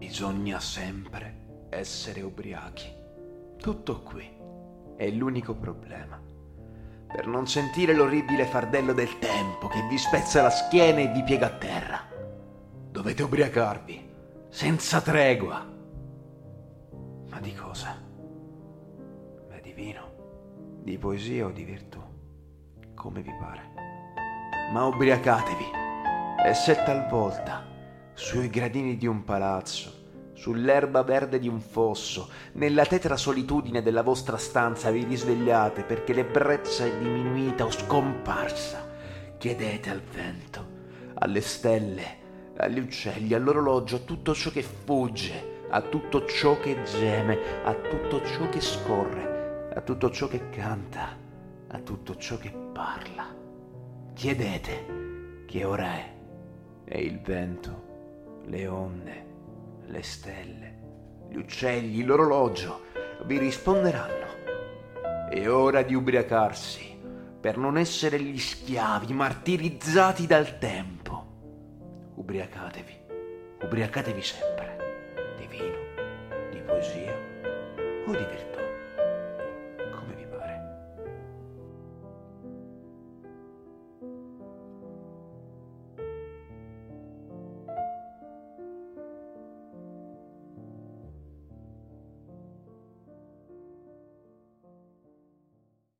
Bisogna sempre essere ubriachi. Tutto qui. È l'unico problema. Per non sentire l'orribile fardello del tempo che vi spezza la schiena e vi piega a terra. Dovete ubriacarvi, senza tregua. Ma di cosa? Beh, di vino, di poesia o di virtù, come vi pare. Ma ubriacatevi, e se talvolta, sui gradini di un palazzo, sull'erba verde di un fosso, nella tetra solitudine della vostra stanza vi risvegliate perché l'ebbrezza è diminuita o scomparsa. Chiedete al vento, alle stelle, agli uccelli, all'orologio, a tutto ciò che fugge, a tutto ciò che geme, a tutto ciò che scorre, a tutto ciò che canta, a tutto ciò che parla. Chiedete che ora è, e il vento, le onde, le stelle, gli uccelli, l'orologio vi risponderanno. È ora di ubriacarsi per non essere gli schiavi martirizzati dal tempo. Ubriacatevi, ubriacatevi sempre di vino, di poesia o di virtù.